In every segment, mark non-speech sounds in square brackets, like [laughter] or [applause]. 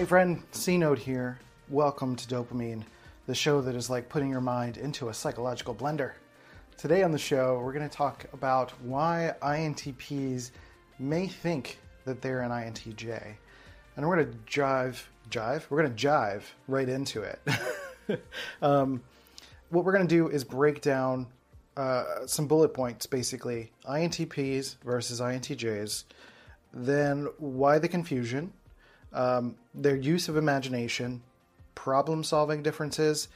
Hey friend, C Note here. Welcome to DOPEamine, the show that is like putting your mind into a psychological blender. Today on the show, we're going to talk about why INTPs may think that they're an INTJ. And we're going to jive, jive? We're going to jive right into it. [laughs] um, what we're going to do is break down uh, some bullet points basically INTPs versus INTJs, then why the confusion, um, their use of imagination, problem solving differences,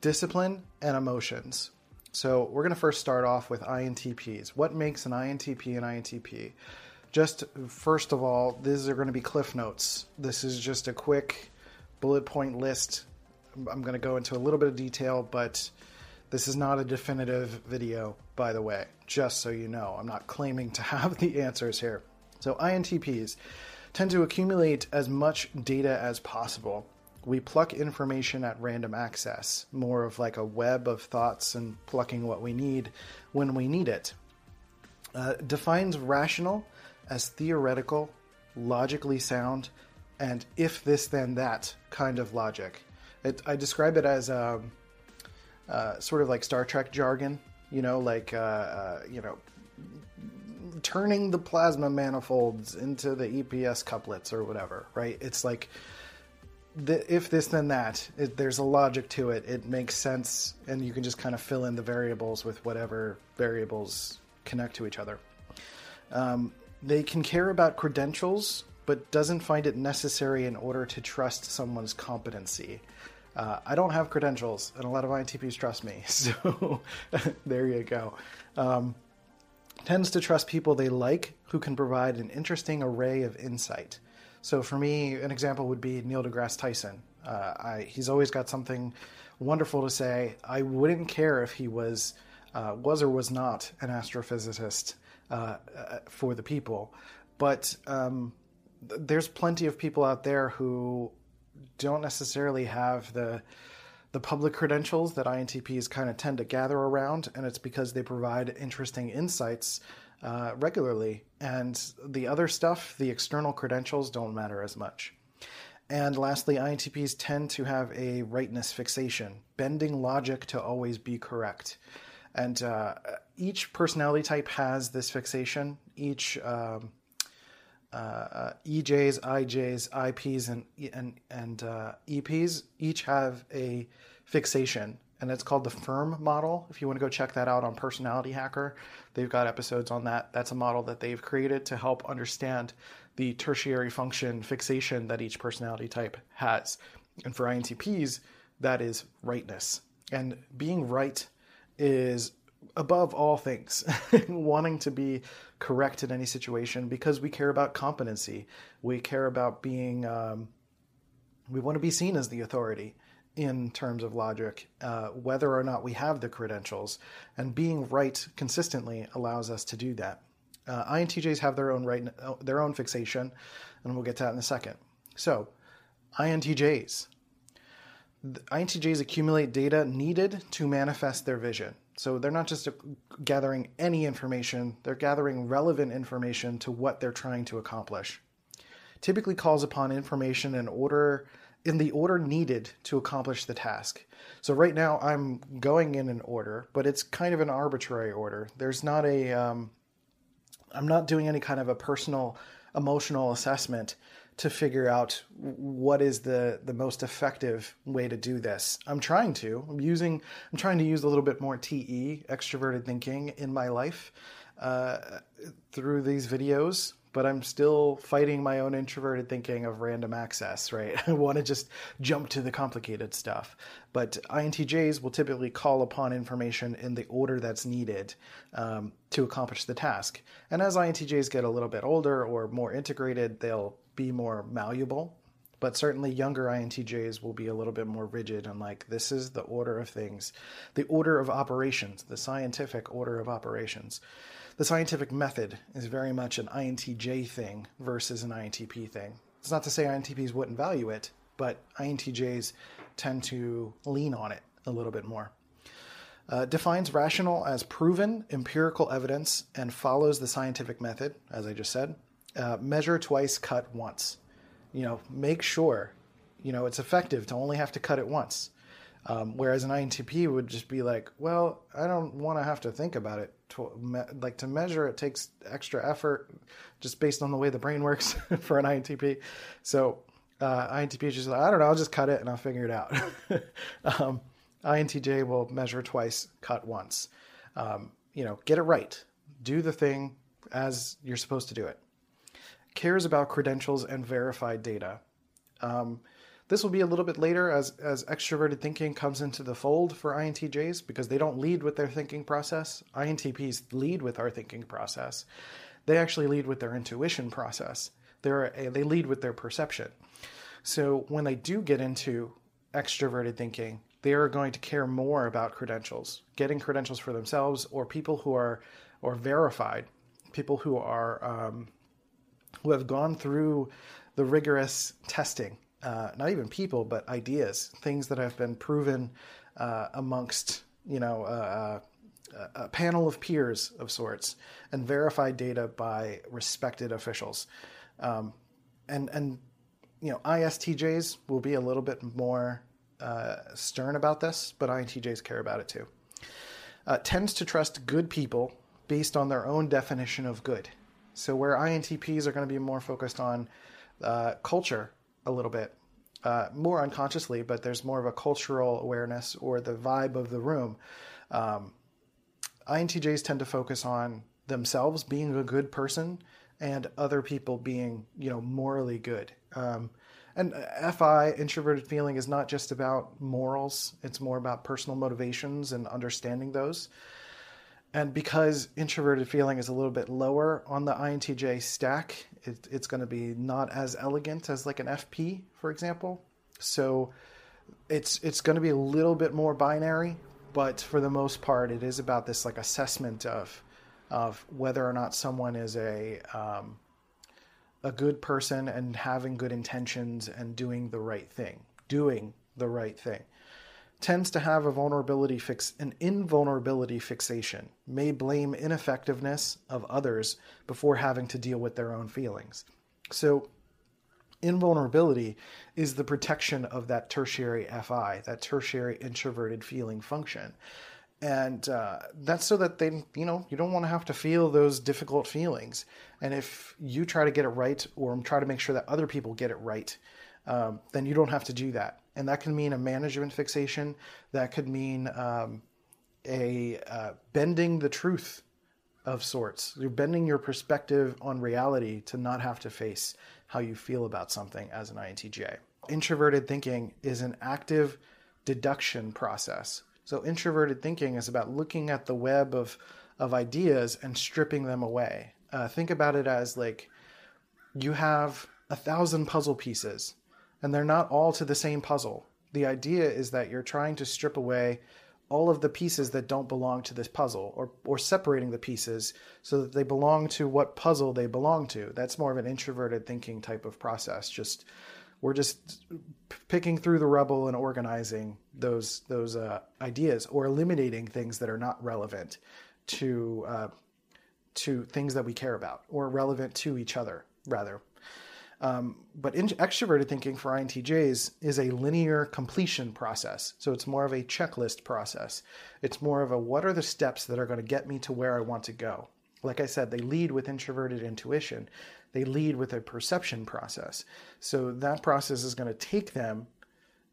discipline, and emotions. So, we're going to first start off with INTPs. What makes an INTP an INTP? Just first of all, these are going to be cliff notes. This is just a quick bullet point list. I'm going to go into a little bit of detail, but this is not a definitive video, by the way, just so you know. I'm not claiming to [laughs] have the answers here. So, INTPs tend to accumulate as much data as possible. We pluck information at random access, more of like a web of thoughts and plucking what we need when we need it. Uh, defines rational as theoretical, logically sound, and if this then that kind of logic. It, I describe it as um, uh, sort of like Star Trek jargon, you know, like uh, uh you know, turning the plasma manifolds into the EPS couplets or whatever, right? It's like the, if this then that. It, there's a logic to it. It makes sense, and you can just kind of fill in the variables with whatever variables connect to each other. Um, they can care about credentials, but doesn't find it necessary in order to trust someone's competency. Uh, I don't have credentials, and a lot of INTPs trust me, [laughs] so [laughs] there you go. Um, tends to trust people they like who can provide an interesting array of insight. So for me, an example would be Neil deGrasse Tyson. Uh, I, he's always got something wonderful to say. I wouldn't care if he was uh, was or was not an astrophysicist uh, uh for the people, but um, th- there's plenty of people out there who don't necessarily have the the public credentials that INTPs kind of tend to gather around, and it's because they provide interesting insights uh, regularly. And the other stuff, the external credentials, don't matter as much. And lastly, INTPs tend to have a rightness fixation, bending logic to always be correct. And uh, each personality type has this fixation. Each um, uh, uh EJs, IJs, IPs, and and and uh, EPs each have a fixation, and it's called the Firm model. If you want to go check that out on Personality Hacker, they've got episodes on that. That's a model that they've created to help understand the tertiary function fixation that each personality type has. And for INTPs, that is rightness. And being right is above all things, [laughs] wanting to be correct in any situation because we care about competency. We care about being, um, we want to be seen as the authority in terms of logic, uh, whether or not we have the credentials. And being right consistently allows us to do that. Uh, INTJs have their own right, their own fixation, and we'll get to that in a second. So, INTJs. The INTJs accumulate data needed to manifest their vision. So they're not just gathering any information, they're gathering relevant information to what they're trying to accomplish. Typically calls upon information in order in the order needed to accomplish the task. So right now I'm going in an order, but it's kind of an arbitrary order. There's not a um, I'm not doing any kind of a personal emotional assessment to figure out what is the the most effective way to do this. I'm trying to. I'm using. I'm trying to use a little bit more TE, extroverted thinking, in my life uh, through these videos. But I'm still fighting my own introverted thinking of random access, right? [laughs] I want to just jump to the complicated stuff. But INTJs will typically call upon information in the order that's needed um, to accomplish the task. And as INTJs get a little bit older or more integrated, they'll be more malleable. But certainly, younger INTJs will be a little bit more rigid and like, this is the order of things, the order of operations, the scientific order of operations. The scientific method is very much an INTJ thing versus an INTP thing. It's not to say INTPs wouldn't value it, but INTJs tend to lean on it a little bit more. Uh, defines rational as proven empirical evidence and follows the scientific method, as I just said uh, measure twice, cut once. You know, make sure you know, it's effective to only have to cut it once. Um, whereas an INTP would just be like, well, I don't want to have to think about it. To, me- like to measure it takes extra effort, just based on the way the brain works [laughs] for an INTP. So uh, INTP is just like, I don't know, I'll just cut it and I'll figure it out. [laughs] um, INTJ will measure twice, cut once. Um, you know, get it right. Do the thing as you're supposed to do it. Cares about credentials and verified data. Um, this will be a little bit later as, as extroverted thinking comes into the fold for INTJs because they don't lead with their thinking process. INTPs lead with our thinking process. They actually lead with their intuition process. They're, a, they lead with their perception. So when they do get into extroverted thinking, they are going to care more about credentials, getting credentials for themselves, or people who are or verified, people who are um, who have gone through the rigorous testing. Uh, not even people, but ideas, things that have been proven uh, amongst you know uh, a panel of peers of sorts, and verified data by respected officials. Um, and and you know ISTJs will be a little bit more uh, stern about this, but INTJs care about it too. Uh, tends to trust good people based on their own definition of good. So where INTPs are going to be more focused on uh, culture a little bit, uh, more unconsciously, but there's more of a cultural awareness or the vibe of the room. Um, INTJs tend to focus on themselves being a good person and other people being, you know, morally good. Um, and FI, introverted feeling, is not just about morals, it's more about personal motivations and understanding those. And because introverted feeling is a little bit lower on the INTJ stack, it, it's going to be not as elegant as like an FP, for example. So it's it's going to be a little bit more binary, but for the most part, it is about this like assessment of of whether or not someone is a um, a good person and having good intentions and doing the right thing, doing the right thing. Tends to have a vulnerability fix an invulnerability fixation, may blame ineffectiveness of others before having to deal with their own feelings. So invulnerability is the protection of that tertiary FI, that tertiary introverted feeling function. And uh, that's so that they you know you don't want to have to feel those difficult feelings. And if you try to get it right or try to make sure that other people get it right um, then you don't have to do that and that can mean a management fixation. That could mean um, a uh, bending the truth of sorts. You're bending your perspective on reality to not have to face how you feel about something as an intj introverted thinking is an active deduction process. So introverted thinking is about looking at the web of of ideas and stripping them away. Uh, think about it as like you have a thousand puzzle pieces, and they're not all to the same puzzle. The idea is that you're trying to strip away all of the pieces that don't belong to this puzzle, or or separating the pieces so that they belong to what puzzle they belong to. That's more of an introverted thinking type of process. Just we're just picking through the rubble and organizing those those uh, ideas or eliminating things that are not relevant to uh, to things that we care about or relevant to each other rather. Um, but in, extroverted thinking for INTJs is a linear completion process. So it's more of a checklist process. It's more of a what are the steps that are going to get me to where I want to go. Like I said, they lead with introverted intuition they lead with a perception process. So that process is going to take them,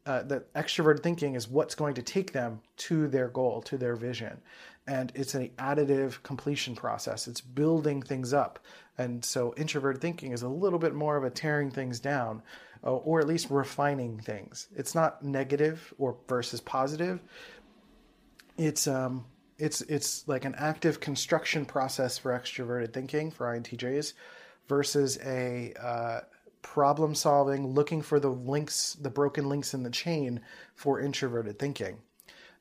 uh, the extroverted thinking is what's going to take them to their goal, to their vision. And it's an additive completion process. It's building things up. And so introverted thinking is a little bit more of a tearing things down uh, or at least refining things. It's not negative or versus positive. It's um, it's it's like an active construction process for extroverted thinking for INTJs versus a uh, problem solving, looking for the links, the broken links in the chain for introverted thinking.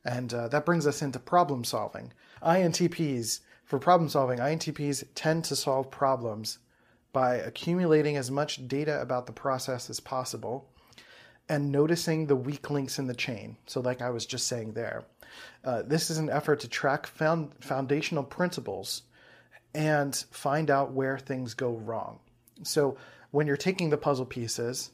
And uh, that brings us into problem solving. INTPs, for problem solving, INTPs tend to solve problems by accumulating as much data about the process as possible and noticing the weak links in the chain. So, like I was just saying there, uh, this is an effort to track found foundational principles and find out where things go wrong. So when you're taking the puzzle pieces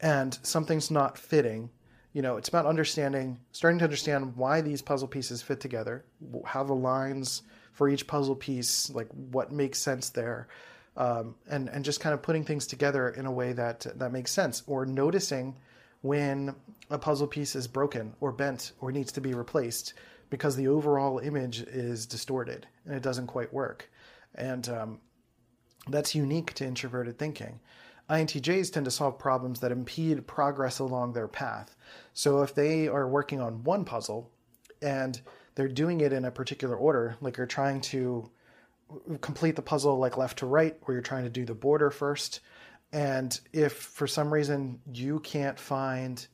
and something's not fitting, you know, it's about understanding, starting to understand why these puzzle pieces fit together, how the lines for each puzzle piece, like what makes sense there, um, and and just kind of putting things together in a way that that makes sense, or noticing when a puzzle piece is broken or bent or needs to be replaced because the overall image is distorted and it doesn't quite work, and um, that's unique to introverted thinking. INTJs tend to solve problems that impede progress along their path. So if they are working on one puzzle and they're doing it in a particular order, like you're trying to complete the puzzle like left to right, or you're trying to do the border first, and if for some reason you can't find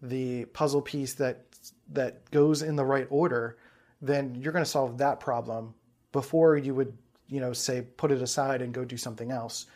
the puzzle piece that that goes in the right order, then you're going to solve that problem before you would, you know, say put it aside and go do something else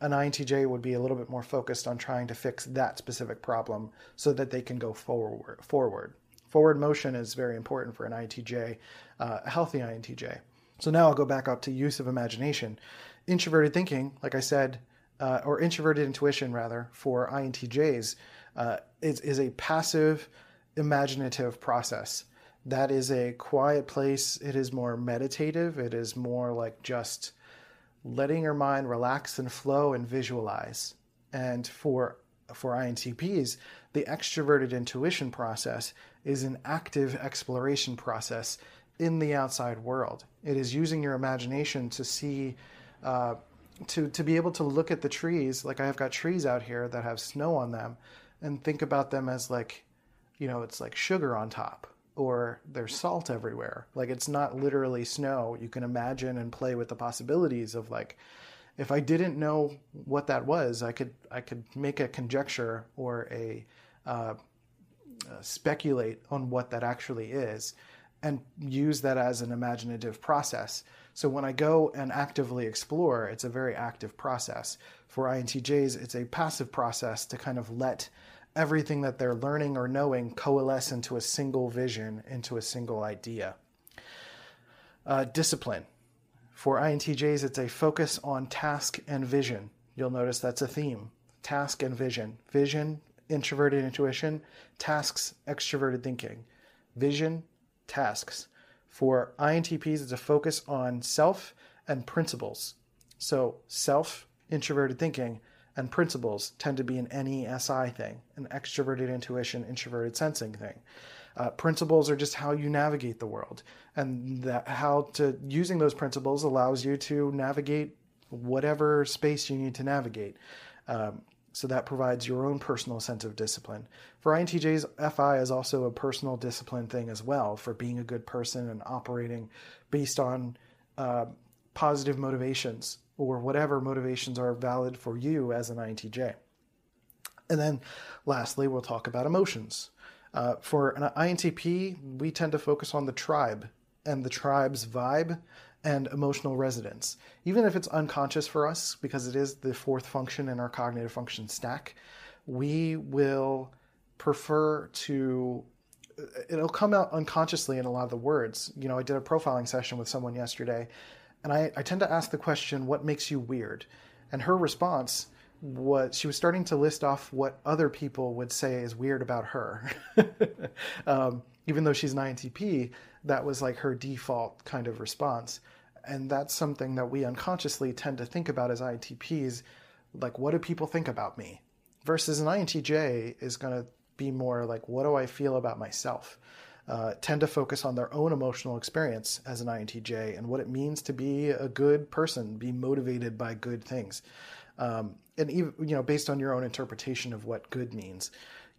an INTJ would be a little bit more focused on trying to fix that specific problem so that they can go forward. Forward, forward motion is very important for an INTJ, uh, a healthy INTJ. So now I'll go back up to use of imagination. Introverted thinking, like I said, uh, or introverted intuition rather, for INTJs, uh, is, is a passive, imaginative process. That is a quiet place. It is more meditative. It is more like just letting your mind relax and flow and visualize. And for for INTPs, the extroverted intuition process is an active exploration process in the outside world. It is using your imagination to see, uh, to to be able to look at the trees. Like I have got trees out here that have snow on them, and think about them as like, you know, it's like sugar on top or there's salt everywhere. Like it's not literally snow. You can imagine and play with the possibilities of like if I didn't know what that was, I could I could make a conjecture or a uh, uh, speculate on what that actually is and use that as an imaginative process. So when I go and actively explore, it's a very active process. For INTJs, it's a passive process to kind of let everything that they're learning or knowing coalesce into a single vision, into a single idea. Uh, discipline. For INTJs, it's a focus on task and vision. You'll notice that's a theme task and vision. Vision, introverted intuition, tasks, extroverted thinking. Vision, tasks. For INTPs, it's a focus on self and principles. So, self, introverted thinking, and principles tend to be an NESI thing, an extroverted intuition, introverted sensing thing. Uh, principles are just how you navigate the world, and that how to using those principles allows you to navigate whatever space you need to navigate. Um, so that provides your own personal sense of discipline. For INTJs, FI is also a personal discipline thing as well for being a good person and operating based on uh, positive motivations or whatever motivations are valid for you as an INTJ. And then lastly, we'll talk about emotions. Uh, for an INTP, we tend to focus on the tribe and the tribe's vibe and emotional resonance. Even if it's unconscious for us, because it is the fourth function in our cognitive function stack, we will prefer to it'll come out unconsciously in a lot of the words. You know, I did a profiling session with someone yesterday and I, I tend to ask the question, what makes you weird? And her response was she was starting to list off what other people would say is weird about her. [laughs] um, even though she's an INTP, that was like her default kind of response. And that's something that we unconsciously tend to think about as INTPs. Like, what do people think about me? Versus an INTJ is going to be more like, what do I feel about myself? uh, tend to focus on their own emotional experience as an INTJ and what it means to be a good person, be motivated by good things, um, and even you know based on your own interpretation of what good means,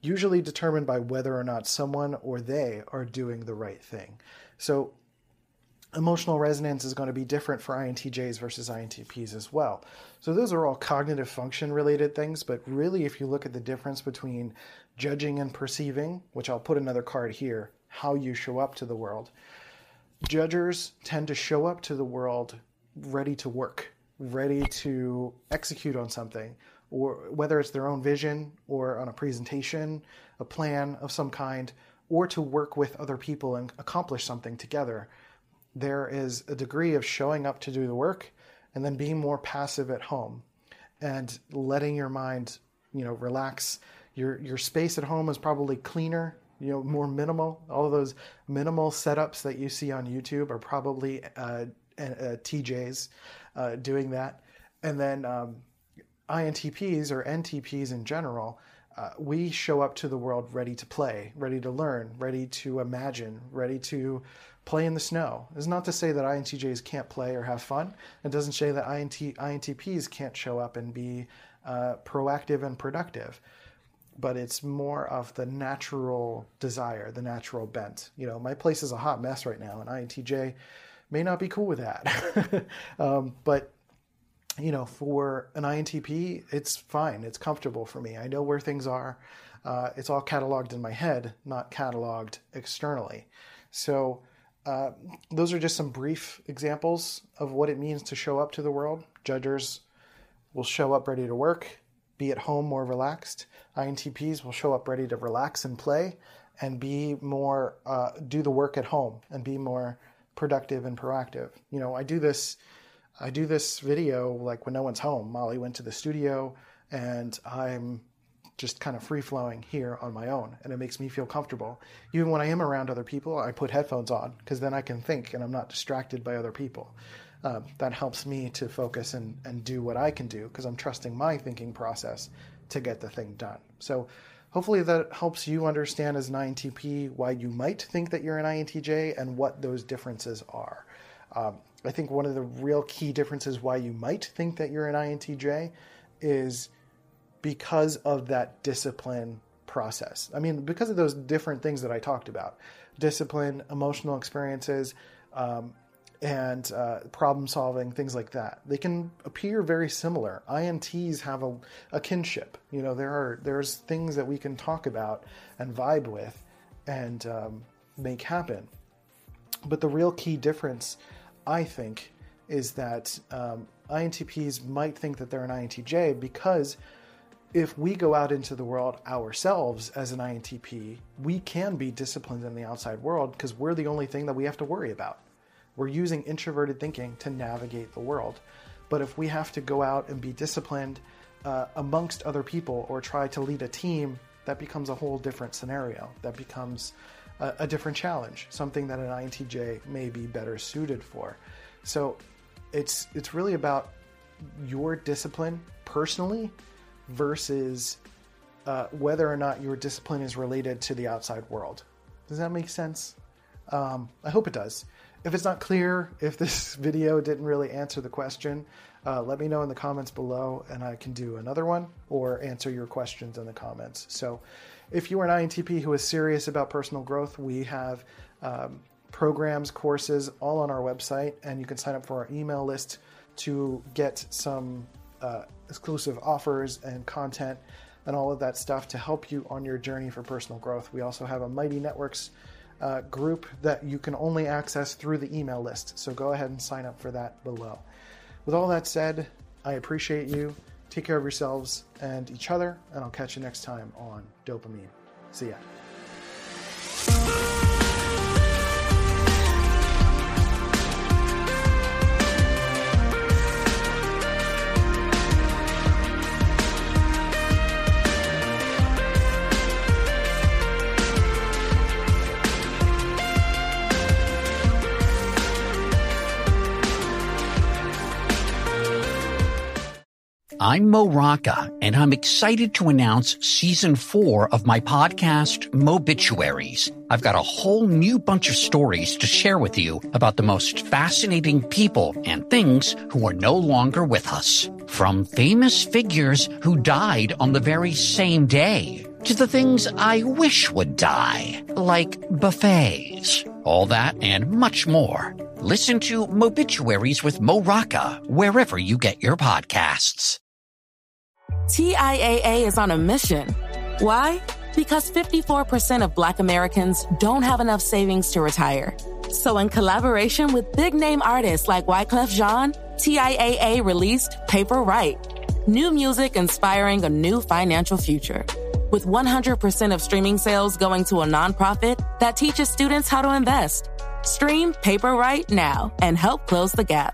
usually determined by whether or not someone or they are doing the right thing. So emotional resonance is going to be different for INTJs versus INTPs as well. So those are all cognitive function related things, but really if you look at the difference between judging and perceiving, which I'll put another card here, how you show up to the world. Judgers tend to show up to the world ready to work, ready to execute on something, or whether it's their own vision or on a presentation, a plan of some kind, or to work with other people and accomplish something together. There is a degree of showing up to do the work and then being more passive at home and letting your mind you know relax. Your your space at home is probably cleaner, you know, more minimal. All those minimal setups that you see on YouTube are probably uh, TJs uh, doing that. And then um, INTPs or NTPs in general, uh, we show up to the world ready to play, ready to learn, ready to imagine, ready to play in the snow. It's not to say that INTJs can't play or have fun. It doesn't say that INT, INTPs can't show up and be uh, proactive and productive. But it's more of the natural desire, the natural bent. You know, my place is a hot mess right now, and INTJ may not be cool with that. [laughs] um, but you know, for an INTP, it's fine. It's comfortable for me. I know where things are. Uh, it's all cataloged in my head, not cataloged externally. So, uh, those are just some brief examples of what it means to show up to the world. Judgers will show up ready to work, be at home more relaxed. INTPs will show up ready to relax and play and be more, uh, do the work at home and be more productive and proactive. You know, I do this I do this video like when no one's home. Molly went to the studio and I'm just kind of free flowing here on my own and it makes me feel comfortable. Even when I am around other people, I put headphones on because then I can think and I'm not distracted by other people. Uh, that helps me to focus and, and do what I can do because I'm trusting my thinking process to get the thing done. So hopefully that helps you understand as an INTP why you might think that you're an INTJ and what those differences are. Um, I think one of the real key differences why you might think that you're an INTJ is because of that discipline process. I mean, because of those different things that I talked about discipline, emotional experiences, um, and uh, problem solving, things like that. They can appear very similar. INTs have a, a kinship. You know, there are there's things that we can talk about and vibe with and um, make happen. But the real key difference I think, is that um, INTPs might think that they're an INTJ because if we go out into the world ourselves as an INTP, we can be disciplined in the outside world because we're the only thing that we have to worry about. We're using introverted thinking to navigate the world. But if we have to go out and be disciplined uh, amongst other people or try to lead a team, that becomes a whole different scenario. That becomes a, a different challenge, something that an INTJ may be better suited for. So it's it's really about your discipline personally versus uh, whether or not your discipline is related to the outside world. Does that make sense? Um, I hope it does. If it's not clear, if this [laughs] video didn't really answer the question, uh, let me know in the comments below and I can do another one or answer your questions in the comments. So, if you are an INTP who is serious about personal growth, we have um, programs, courses all on our website, and you can sign up for our email list to get some uh, exclusive offers and content and all of that stuff to help you on your journey for personal growth. We also have a Mighty Networks uh, group that you can only access through the email list. So go ahead and sign up for that below. With all that said, I appreciate you. Take care of yourselves and each other, and I'll catch you next time on DOPEamine. See ya. I'm Mo Rocca, and I'm excited to announce season four of my podcast, Mobituaries. I've got a whole new bunch of stories to share with you about the most fascinating people and things who are no longer with us. From famous figures who died on the very same day to the things I wish would die, like buffets. All that and much more. Listen to Mobituaries with Mo Rocca wherever you get your podcasts. TIAA is on a mission. Why? Because 54% of Black Americans don't have enough savings to retire. So, in collaboration with big name artists like Wyclef Jean, TIAA released Paper Right, new music inspiring a new financial future. With 100% of streaming sales going to a nonprofit that teaches students how to invest. Stream Paper Right now and help close the gap.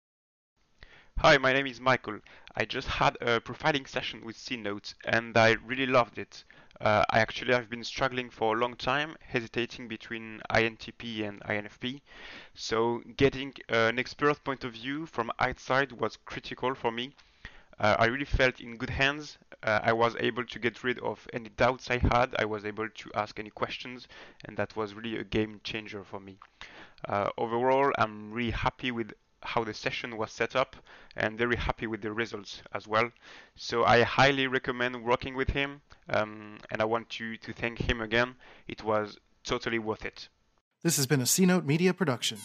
Hi, my name is Michael. I just had a profiling session with C-Note and I really loved it. Uh, I actually have been struggling for a long time, hesitating between INTP and INFP. So getting an expert point of view from outside was critical for me. Uh, I really felt in good hands. Uh, I was able to get rid of any doubts I had. I was able to ask any questions, and that was really a game changer for me. Uh, overall, I'm really happy with how the session was set up and very happy with the results as well. So I highly recommend working with him um, and I want to, to thank him again. It was totally worth it. This has been a C Note Media production.